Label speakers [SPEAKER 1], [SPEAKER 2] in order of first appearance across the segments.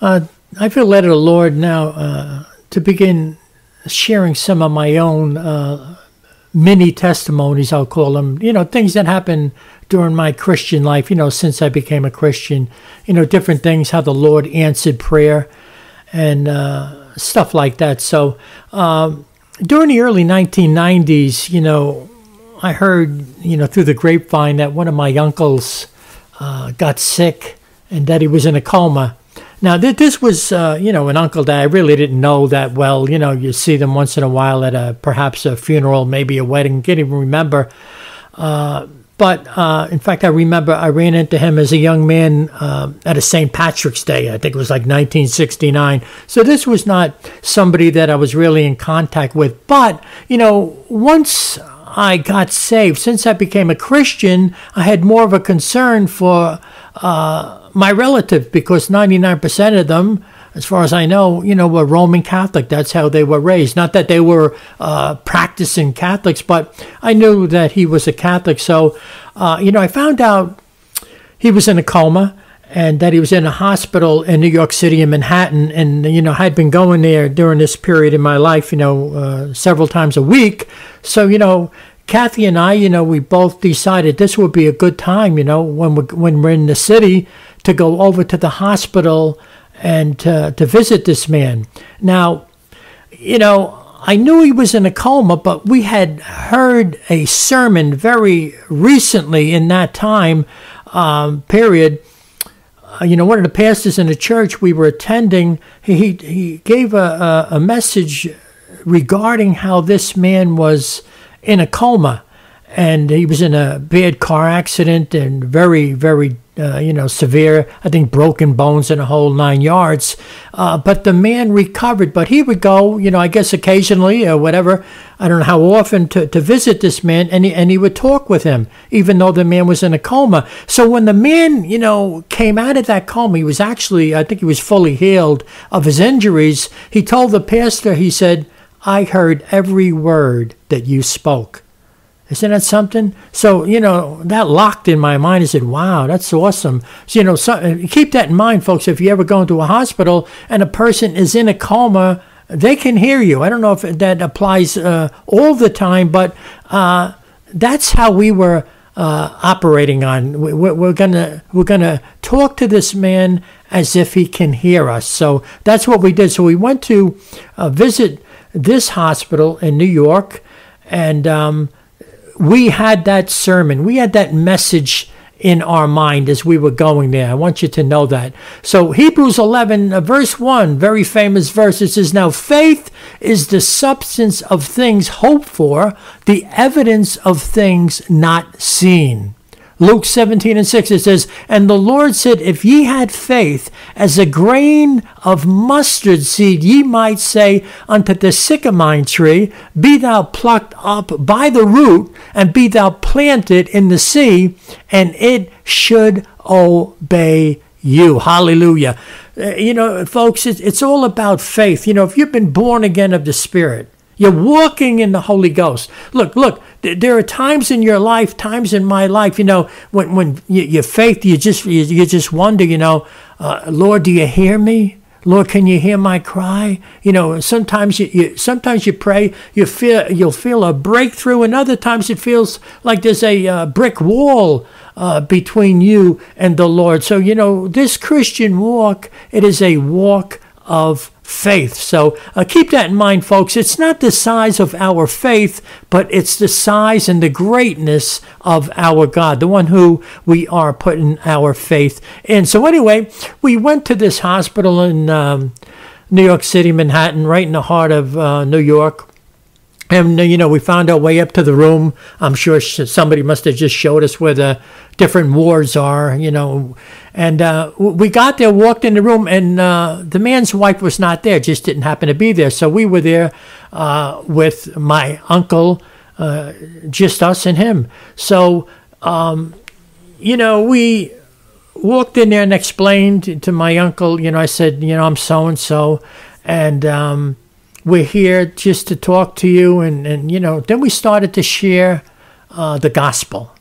[SPEAKER 1] Uh, I feel led of the Lord now uh, to begin sharing some of my own uh, mini testimonies, I'll call them. You know, things that happened during my Christian life, you know, since I became a Christian. You know, different things, how the Lord answered prayer and uh, stuff like that. So um, during the early 1990s, you know, I heard, you know, through the grapevine that one of my uncles uh, got sick and that he was in a coma. Now, th- this was, uh, you know, an uncle that I really didn't know that well. You know, you see them once in a while at a perhaps a funeral, maybe a wedding. Can't even remember. Uh, but uh, in fact, I remember I ran into him as a young man uh, at a St. Patrick's Day. I think it was like 1969. So this was not somebody that I was really in contact with. But, you know, once I got saved, since I became a Christian, I had more of a concern for uh, my relative because 99% of them as far as I know, you know, were Roman Catholic. That's how they were raised. Not that they were uh, practicing Catholics, but I knew that he was a Catholic. So, uh, you know, I found out he was in a coma and that he was in a hospital in New York City in Manhattan. And, you know, I had been going there during this period in my life, you know, uh, several times a week. So, you know, Cathy and I, you know, we both decided this would be a good time, you know, when we're, when we're in the city to go over to the hospital and to, to visit this man. Now, you know, I knew he was in a coma, but we had heard a sermon very recently in that time um, period. Uh, you know, one of the pastors in the church we were attending, he, he gave a, a, a message regarding how this man was in a coma and he was in a bad car accident and very, very uh, you know, severe, I think broken bones and a whole nine yards. Uh, but the man recovered. But he would go, you know, I guess occasionally or whatever, I don't know how often, to, to visit this man and he, and he would talk with him, even though the man was in a coma. So when the man, you know, came out of that coma, he was actually, I think he was fully healed of his injuries. He told the pastor, he said, I heard every word that you spoke. Isn't that something? So, you know, that locked in my mind. I said, wow, that's awesome. So, you know, so, keep that in mind, folks. If you ever go into a hospital and a person is in a coma, they can hear you. I don't know if that applies uh, all the time, but uh, that's how we were uh, operating on. We're, we're, gonna we're gonna talk to this man as if he can hear us. So that's what we did. So we went to uh, visit this hospital in New York, and um, we had that sermon, we had that message in our mind as we were going there. I want you to know that. So, Hebrews 11, uh, verse 1, very famous verse, it says, Now faith is the substance of things hoped for, the evidence of things not seen. Luke 17 and 6, it says, And the Lord said, If ye had faith as a grain of mustard seed, ye might say unto the sycamore tree, Be thou plucked up by the root, and be thou planted in the sea, and it should obey you. Hallelujah. Uh, you know, folks, it's all about faith. You know, if you've been born again of the Spirit, you're walking in the Holy Ghost. Look, look, there are times in your life, times in my life, you know, when, when you, your faith, you just, you, you just wonder, you know, uh, Lord, do you hear me? Lord, can you hear my cry? You know, sometimes you, you, sometimes you pray, you feel you'll feel a breakthrough, and other times it feels like there's a uh, brick wall uh, between you and the Lord. So you know, this Christian walk, it is a walk of faith. So uh, keep that in mind, folks. It's not the size of our faith, but it's the size and the greatness of our God, the one who we are putting our faith in. So, anyway, we went to this hospital in um, New York City, Manhattan, right in the heart of uh, New York. And, you know, we found our way up to the room. I'm sure somebody must have just showed us where the different wards are, you know. And uh, we got there, walked in the room, and uh, the man's wife was not there, just didn't happen to be there. So we were there uh, with my uncle, uh, just us and him. So, um, you know, we walked in there and explained to my uncle, you know, I said, you know, I'm so and so. And, um, we're here just to talk to you. And, and you know, then we started to share uh, the gospel.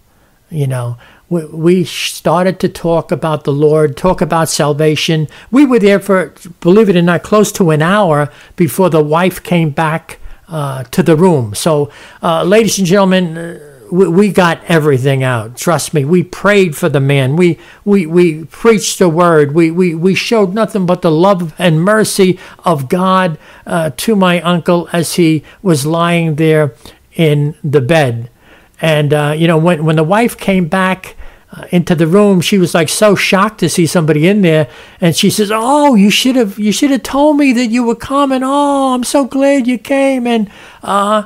[SPEAKER 1] You know, we, we started to talk about the Lord, talk about salvation. We were there for, believe it or not, close to an hour before the wife came back uh, to the room. So, uh, ladies and gentlemen, uh, we, we, got everything out. Trust me. We prayed for the man. We we we preached the word. We we we showed nothing but the love and mercy of God uh, to my uncle as he was lying there in the bed. And uh, you know, when when the wife came back uh, into the room, she was like so shocked to see somebody in there, and she says, "Oh, you should have you should have told me that you were coming. Oh, I'm so glad you came." And uh,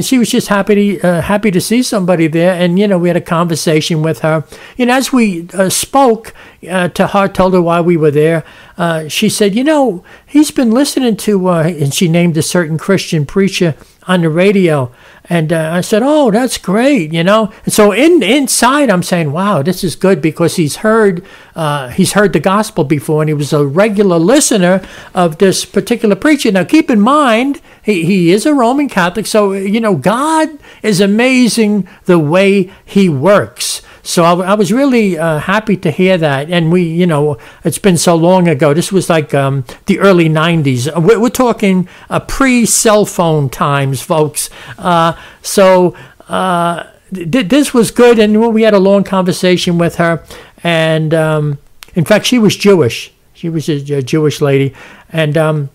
[SPEAKER 1] she was just happy to uh, happy to see somebody there, and you know we had a conversation with her. Know, as we uh, spoke uh, to her, told her why we were there. Uh, she said, "You know, he's been listening to," uh, and she named a certain Christian preacher on the radio. And uh, I said, "Oh, that's great," you know. And so in inside, I'm saying, "Wow, this is good," because he's heard uh, he's heard the gospel before, and he was a regular listener of this particular preacher. Now, keep in mind, he, he is a Roman Catholic, so you know God is amazing the way He works. So I, I was really uh, happy to hear that. And we, you know, it's been so long ago. This was like um, the early 90s. We're, we're talking uh, pre cell phone times, folks. Uh, so uh, th- this was good. And we had a long conversation with her. And um, in fact, she was Jewish. She was a, a Jewish lady. And um,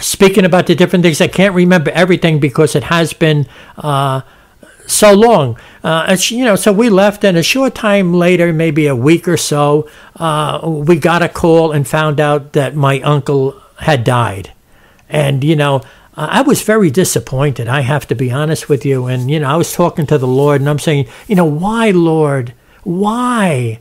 [SPEAKER 1] speaking about the different things, I can't remember everything because it has been uh, so long. Uh, you know, so we left, and a short time later, maybe a week or so, uh, we got a call and found out that my uncle had died. And, you know, I was very disappointed, I have to be honest with you. And, you know, I was talking to the Lord, and I'm saying, you know, why, Lord? Why?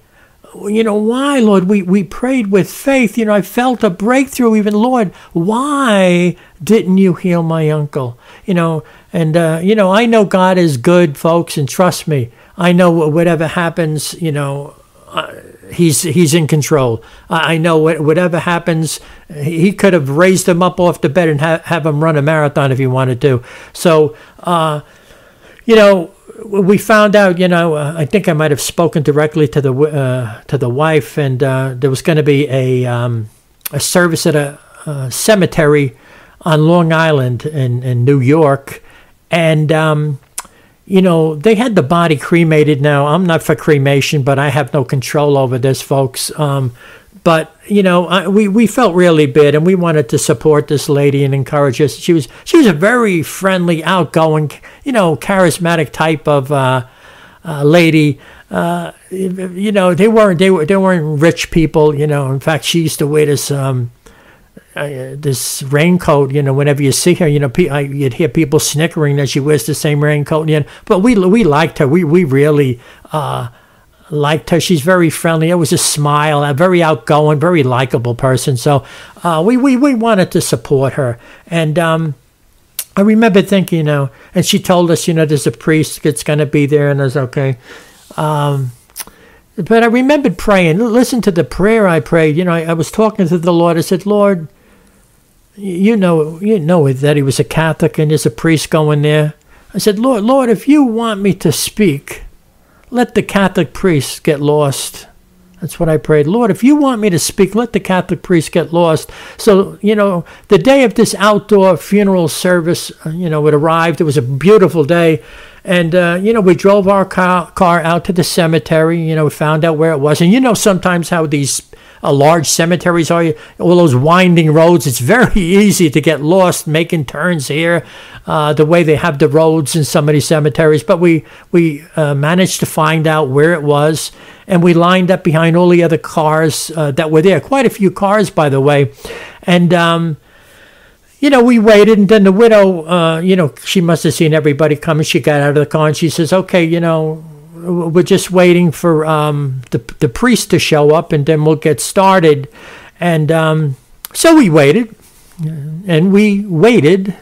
[SPEAKER 1] You know, why, Lord? We, we prayed with faith. You know, I felt a breakthrough even, Lord, why didn't you heal my uncle? You know, and, uh, you know, I know God is good, folks, and trust me, I know whatever happens, you know, uh, he's he's in control. I, I know what, whatever happens, he could have raised him up off the bed and ha- have him run a marathon if he wanted to. So, uh, you know, we found out, you know, uh, I think I might have spoken directly to the uh, to the wife, and uh, there was going to be a um, a service at a, a, cemetery on Long Island in, in New York, and um, you know they had the body cremated. Now I'm not for cremation, but I have no control over this, folks. Um, but you know, I, we we felt really bad, and we wanted to support this lady and encourage her. She was she was a very friendly, outgoing, you know, charismatic type of uh, uh, lady. Uh, you know, they weren't they were they weren't rich people. You know, in fact, she used to wear this um, uh, this raincoat. You know, whenever you see her, you know, pe- I, you'd hear people snickering that she wears the same raincoat. Know, but we we liked her. We we really uh, liked her. She's very friendly. It was a smile, a very outgoing, very likable person. So uh, we, we, we wanted to support her. And um, I remember thinking, you know, and she told us, you know, there's a priest that's going to be there. And I was okay. Um, but I remembered praying. Listen to the prayer I prayed. You know, I, I was talking to the Lord. I said, Lord, you know, you know that he was a Catholic and there's a priest going there. I said, Lord, Lord, if you want me to speak, let the Catholic priests get lost. That's what I prayed. Lord, if you want me to speak, let the Catholic priests get lost. So, you know, the day of this outdoor funeral service, uh, you know, it arrived. It was a beautiful day. And, uh, you know, we drove our car, car out to the cemetery. You know, found out where it was. And you know, sometimes how these uh, large cemeteries are, all those winding roads, it's very easy to get lost making turns here, uh, the way they have the roads in some of these cemeteries. But we, we uh, managed to find out where it was, and we lined up behind all the other cars uh, that were there. Quite a few cars, by the way. And, um, you know, we waited, and then the widow, uh, you know, she must have seen everybody coming. She got out of the car and she says, "Okay, you know, we're just waiting for um, the the priest to show up, and then we'll get started." And um, so we waited, and we waited,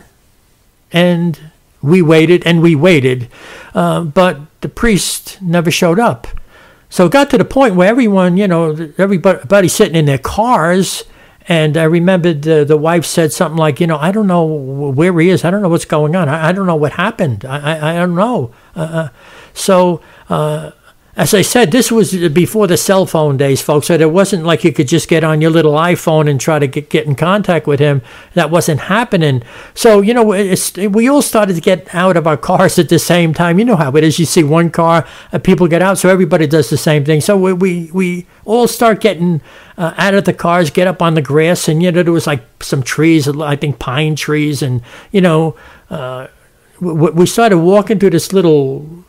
[SPEAKER 1] and we waited, and we waited, uh, but the priest never showed up. So it got to the point where everyone, you know, everybody sitting in their cars. And I remembered the, the wife said something like, you know, I don't know where he is. I don't know what's going on. I, I don't know what happened. I, I, I don't know. Uh, uh so uh, as I said, this was before the cell phone days, folks. So it wasn't like you could just get on your little iPhone and try to get, get in contact with him. That wasn't happening. So, you know, we all started to get out of our cars at the same time. You know how it is. You see one car, uh, people get out, so everybody does the same thing. So we, we, we all start getting uh, out of the cars, get up on the grass, and, you know, there was like some trees, I think pine trees, and, you know, uh, we started walking through this little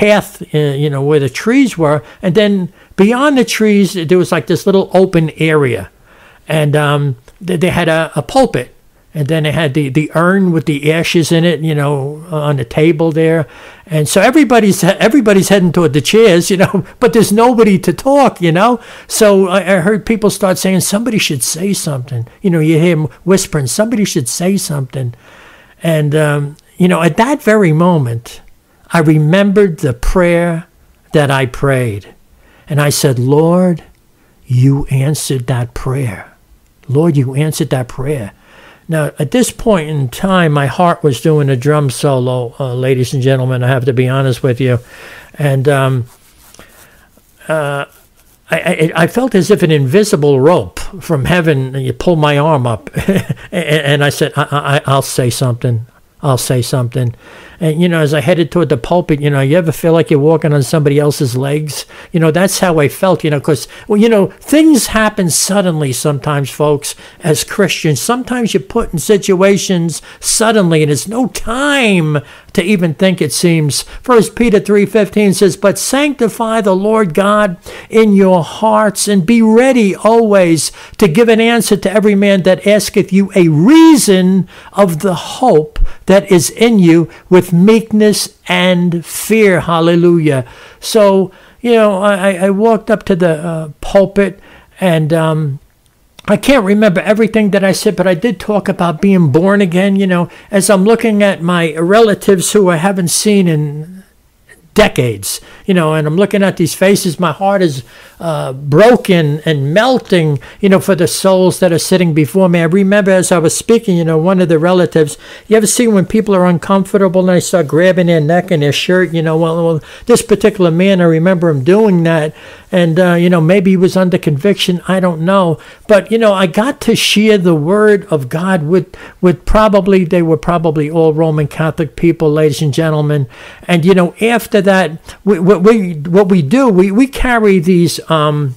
[SPEAKER 1] path, uh, you know, where the trees were, and then beyond the trees there was like this little open area, and um, they, they had a, a, pulpit, and then they had the, the urn with the ashes in it, you know, on the table there, and so everybody's everybody's heading toward the chairs, you know, but there's nobody to talk, you know. So I, I heard people start saying somebody should say something, you know. You hear them whispering, somebody should say something, and um, you know, at that very moment I remembered the prayer that I prayed. And I said, Lord, you answered that prayer. Lord, you answered that prayer. Now, at this point in time, my heart was doing a drum solo, uh, ladies and gentlemen. I have to be honest with you. And um, uh, I, I, I, felt as if an invisible rope from heaven, you pulled my arm up. and, and, I said, I, I, I'll say something. I'll say something. And, you know, as I headed toward the pulpit, you know, you ever feel like you're walking on somebody else's legs? You know, that's how I felt, you know, because, well, you know, things happen suddenly sometimes, folks, as Christians. Sometimes you're put in situations suddenly and there's no time to even think it seems. First Peter 3.15 says, But sanctify the Lord God in your hearts and be ready always to give an answer to every man that asketh you a reason of the hope that is in you meekness and fear. Hallelujah. So, you know, I, I walked up to the uh, pulpit and um, I can't remember everything that I said, but I did talk about being born again. You know, as I'm looking at my relatives who I haven't seen in decades, you know, and I'm looking at these faces, my heart is uh, broken and melting, you know, for the souls that are sitting before me. I remember as I was speaking, you know, one of the relatives, you ever see when people are uncomfortable and they start grabbing their neck and their shirt, you know, well, well this particular man, I remember him doing that. And, uh, you know, maybe he was under conviction. I don't know. But, you know, I got to share the word of God with, with probably, they were probably all Roman Catholic people, ladies and gentlemen. And, you know, after that, we, we, what we do, we, we carry these um,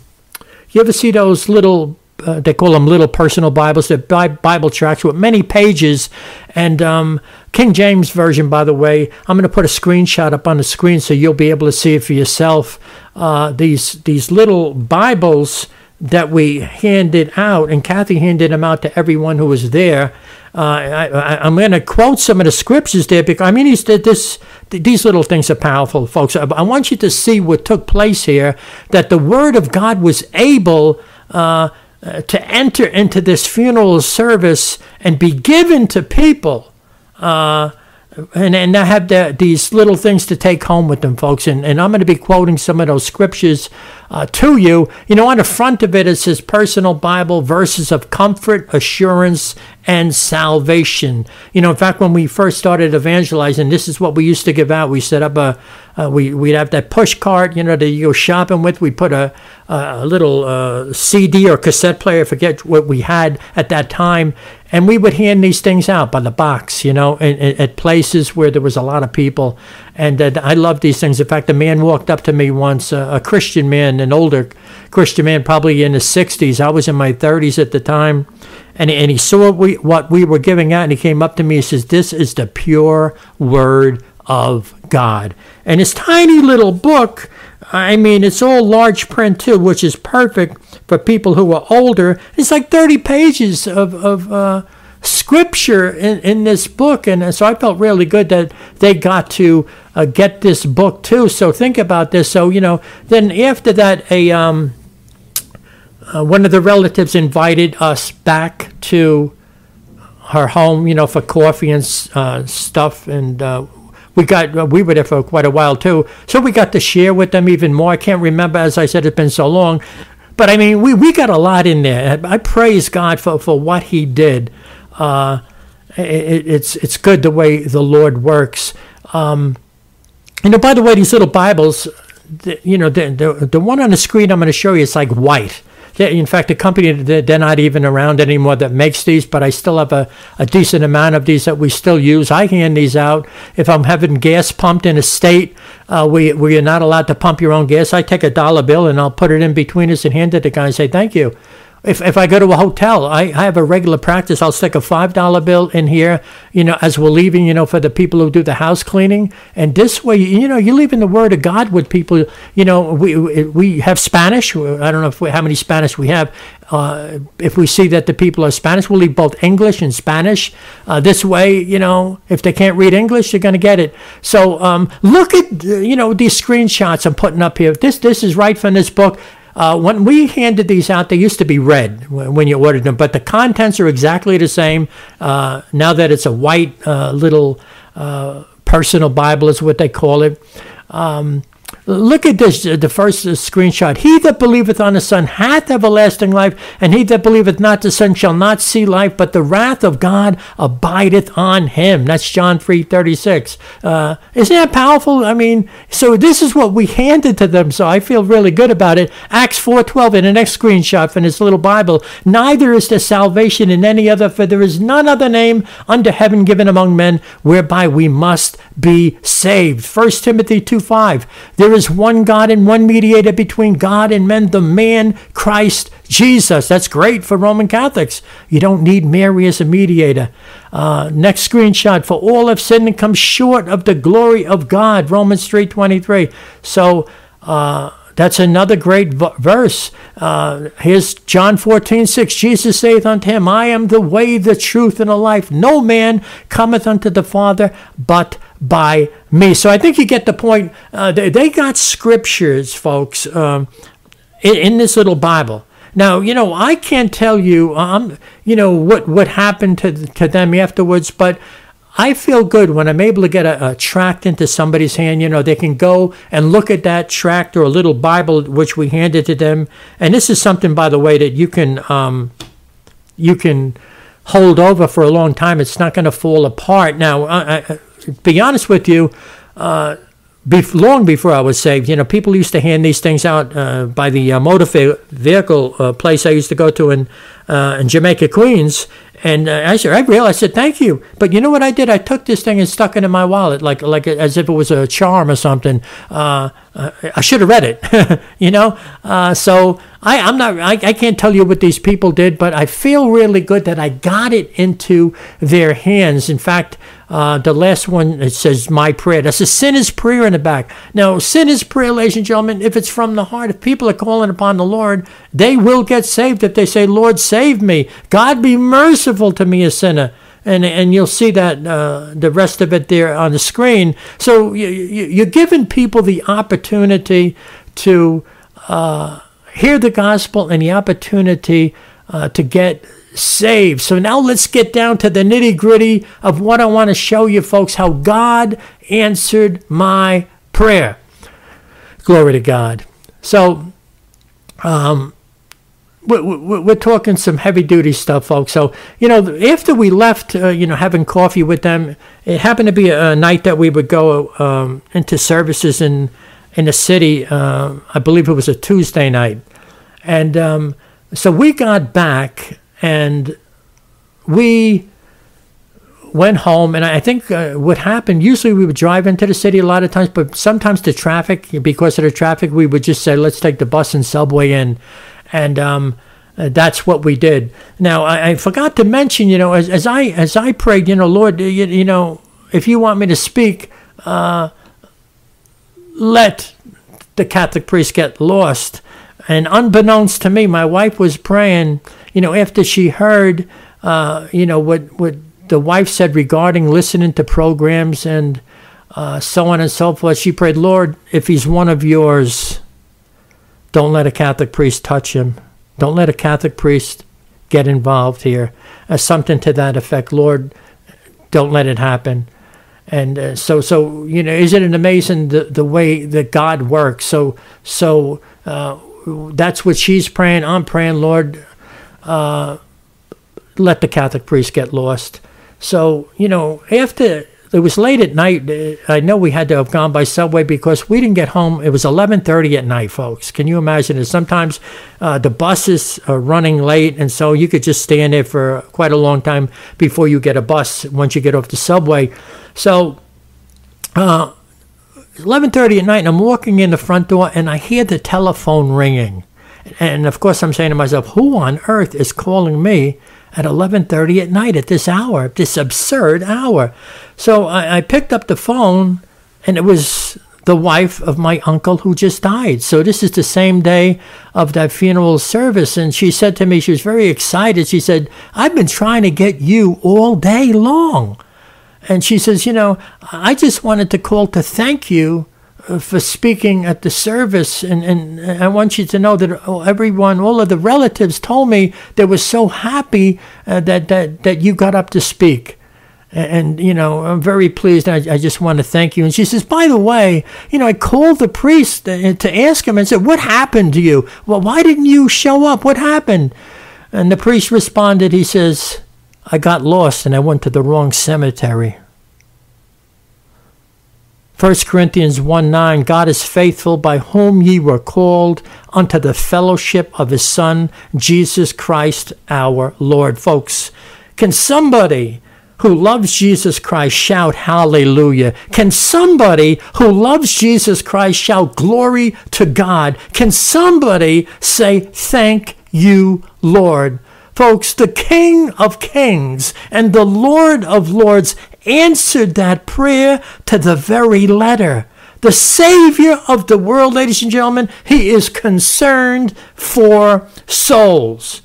[SPEAKER 1] you ever see those little uh, they call them little personal Bibles. They're Bible tracts with many pages. And um, King James Version, by the way, I'm going to put a screenshot up on the screen so you'll be able to see it for yourself. Uh, these these little Bibles that we handed out, and Cathy handed them out to everyone who was there. Uh, I, am going to quote some of the scriptures there because I mean, these, this, these little things are powerful, folks. I, I, want you to see what took place here that the Word of God was able uh, uh, to enter into this funeral service and be given to people. Uh, and and I have the, these little things to take home with them, folks. And, and I'm going to be quoting some of those scriptures uh, to you. You know, on the front of it, it says personal Bible verses of comfort, assurance, and salvation. You know, in fact, when we first started evangelizing, this is what we used to give out. We set up a, uh, we, we'd have that push cart, you know, that you go shopping with. We put a, a little uh, CD or cassette player, I forget what we had at that time, and we would hand these things out by the box, you know, in, at places where there was a lot of people. And uh, I love these things. In fact, a man walked up to me once, uh, a Christian man, an older Christian man, probably in his 60s. I was in my 30s at the time. And, and he saw what we, what we were giving out, and he came up to me and says, This is the pure word of God. And his tiny little book, I mean, it's all large print too, which is perfect for people who are older. It's like 30 pages of, of uh, scripture in, in this book. And so I felt really good that they got to uh, get this book too. So think about this. So, you know, then after that, a. Um, uh, one of the relatives invited us back to her home, you know, for coffee and uh, stuff, and uh, we got we were there for quite a while too. So we got to share with them even more. I can't remember, as I said, it's been so long, but I mean, we, we got a lot in there. I praise God for, for what He did. Uh, it, it's it's good the way the Lord works. Um, you know, by the way, these little Bibles the, you know, the, the the one on the screen I'm going to show you is like white. In fact, the company they're not even around anymore that makes these, but I still have a, a decent amount of these that we still use. I hand these out if I'm having gas pumped in a state uh, where, where you're not allowed to pump your own gas. I take a dollar bill and I'll put it in between us and hand it to the guy and say thank you if, if I go to a hotel, I, I have a regular practice. I'll stick a five dollar bill in here, you know, as we're leaving, you know, for the people who do the house cleaning. And this way, you know, you're leaving the word of God with people. You know, we we have Spanish. I don't know if we, how many Spanish we have. Uh, if we see that the people are Spanish, we'll leave both English and Spanish. Uh, this way, you know, if they can't read English, they're going to get it. So um, look at you know these screenshots I'm putting up here. This this is right from this book. Uh, when we handed these out, they used to be red when you ordered them, but the contents are exactly the same. Uh, now that it's a white uh, little uh, personal Bible, is what they call it. Um, Look at this, the first screenshot. He that believeth on the Son hath everlasting life, and he that believeth not the Son shall not see life, but the wrath of God abideth on him. That's John 3 36. Uh, isn't that powerful? I mean, so this is what we handed to them, so I feel really good about it. Acts 4 12 in the next screenshot from this little Bible. Neither is there salvation in any other, for there is none other name under heaven given among men whereby we must be saved. 1 Timothy 2 5. There is one God and one mediator between God and men, the man Christ Jesus. That's great for Roman Catholics. You don't need Mary as a mediator. Uh, next screenshot. For all have sinned and come short of the glory of God. Romans 3.23. So, uh, that's another great verse. Uh, here's John 14, 6. Jesus saith unto him, I am the way, the truth, and the life. No man cometh unto the Father but by me. So I think you get the point. Uh, they, they, got scriptures, folks, um, in, in, this little Bible. Now, you know, I can't tell you, um, you know, what, what happened to, to them afterwards, but I feel good when I'm able to get a, a, tract into somebody's hand. You know, they can go and look at that tract or a little Bible which we handed to them. And this is something, by the way, that you can um, you can hold over for a long time. It's not going to fall apart. Now, I, I, be honest with you, uh, long before I was saved, you know, people used to hand these things out uh, by the uh, motor vehicle uh, place I used to go to in uh, in Jamaica, Queens. And uh, I said, I realized, I said, thank you. But you know what I did? I took this thing and stuck it in my wallet, like like as if it was a charm or something. Uh, I should have read it, you know. so I, I'm not. I, I can't tell you what these people did, but I feel really good that I got it into their hands. In fact, uh, the last one it says my prayer. That's a sinner's prayer in the back. Now, sinner's prayer, ladies and gentlemen, if it's from the heart, if people are calling upon the Lord, they will get saved. If they say, "Lord, save me," God be merciful to me, a sinner and and you'll see that uh, the rest of it there on the screen. So you, you, are giving people the opportunity to uh, hear the gospel and the opportunity uh, to get saved. So now let's get down to the nitty gritty of what I want to show you, folks, how God answered my prayer. Glory to God. So, um, we're, talking some heavy duty stuff, folks. So, you know, after we left, uh, you know, having coffee with them, it happened to be a, night that we would go um, into services in in the city. Uh, I believe it was a Tuesday night, and um, so we got back and we went home. And I think uh, what happened usually we would drive into the city a lot of times, but sometimes the traffic, because of the traffic, we would just say, let's take the bus and subway in, and um, uh, that's what we did. Now I, I, forgot to mention, you know, as, as I as I prayed, you know, Lord, you, you know, if you want me to speak. Uh, let the Catholic priest get lost. And unbeknownst to me, my wife was praying, you know, after she heard, uh, you know, what, what the wife said regarding listening to programs and uh, so on and so forth. She prayed, Lord, if he's one of yours, don't let a Catholic priest touch him. Don't let a Catholic priest get involved here. Uh, something to that effect. Lord, don't let it happen and uh, so so you know isn't it amazing the, the way that god works so so uh, that's what she's praying i'm praying lord uh, let the catholic priest get lost so you know after it was late at night. Uh, I know we had to have gone by subway because we didn't get home. It was 11:30 at night, folks. Can you imagine it? Sometimes uh, the buses are running late, and so you could just stand there for quite a long time before you get a bus once you get off the subway. So. Uh, 11:30 at night and I'm walking in the front door and I hear the telephone ringing. And of course I'm saying to myself, who on earth is calling me at 11:30 at night at this hour, this absurd hour? So I, I picked up the phone and it was the wife of my uncle who just died. So this is the same day of that funeral service. And she said to me, she was very excited. She said, I've been trying to get you all day long. And she says, You know, I just wanted to call to thank you for speaking at the service. And, and I want you to know that oh, everyone, all of the relatives told me they were so happy uh, that, that, that you got up to speak. And, you know, I'm very pleased. I, I just want to thank you. And she says, by the way, you know, I called the priest uh, to ask him and said, what happened to you? Well, why didn't you show up? What happened? And the priest responded, he says, I got lost and I went to the wrong cemetery. 1 Corinthians 1 9, God is faithful, by whom ye were called unto the fellowship of his Son, Jesus Christ our Lord. Folks, can somebody who loves Jesus Christ shout hallelujah? Can somebody who loves Jesus Christ shout glory to God? Can somebody say thank you, Lord? Folks, the King of Kings and the Lord of Lords answered that prayer to the very letter. The Savior of the world, ladies and gentlemen, He is concerned for souls.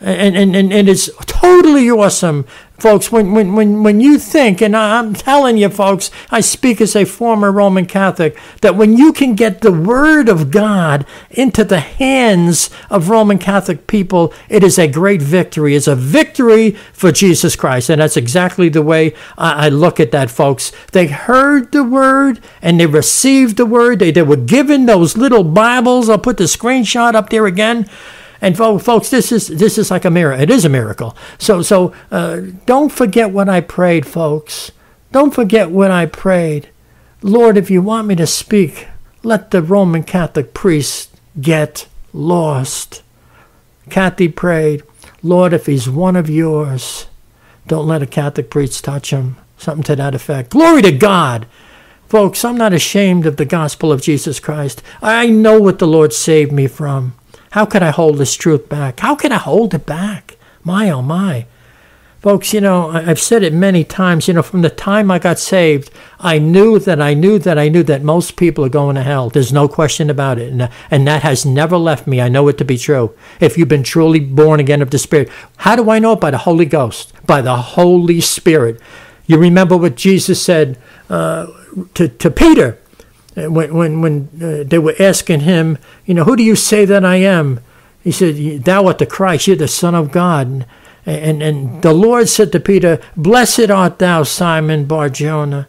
[SPEAKER 1] And, and, and, and it's totally awesome Folks, when, when, when, when you think, and I'm telling you, folks, I speak as a former Roman Catholic, that when you can get the Word of God into the hands of Roman Catholic people, it is a great victory. It's a victory for Jesus Christ. And that's exactly the way I, I look at that, folks. They heard the Word and they received the Word. They, they were given those little Bibles. I'll put the screenshot up there again. And folks, this is this is like a miracle. It is a miracle. So so uh, don't forget what I prayed, folks. Don't forget what I prayed. Lord, if you want me to speak, let the Roman Catholic priest get lost. Cathy prayed, Lord, if he's one of yours, don't let a Catholic priest touch him. Something to that effect. Glory to God. Folks, I'm not ashamed of the gospel of Jesus Christ. I know what the Lord saved me from. How could I hold this truth back? How could I hold it back? My, oh my. Folks, you know, I've said it many times, you know, from the time I got saved, I knew that I knew that I knew that most people are going to hell. There's no question about it. And, and that has never left me. I know it to be true. If you've been truly born again of the Spirit, how do I know it? By the Holy Ghost, by the Holy Spirit. You remember what Jesus said uh, to, to Peter when when when uh, they were asking him, you know, who do you say that I am? He said, "Thou art the Christ. You're the Son of God." And and the Lord said to Peter, "Blessed art thou, Simon Barjona,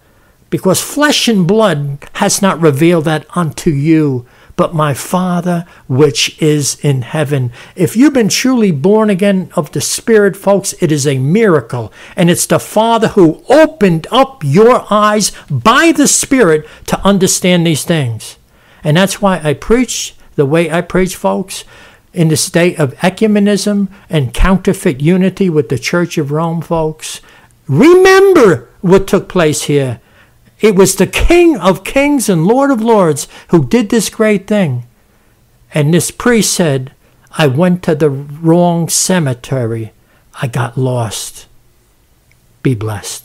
[SPEAKER 1] because flesh and blood has not revealed that unto you, but my Father which is in heaven. If you've been truly born again of the Spirit, folks, it is a miracle. And it's the Father who opened up your eyes by the Spirit to understand these things. And that's why I preach the way I preach, folks, in the state of ecumenism and counterfeit unity with the Church of Rome, folks. Remember what took place here. It was the King of kings and Lord of lords who did this great thing. And this priest said, I went to the wrong cemetery. I got lost. Be blessed.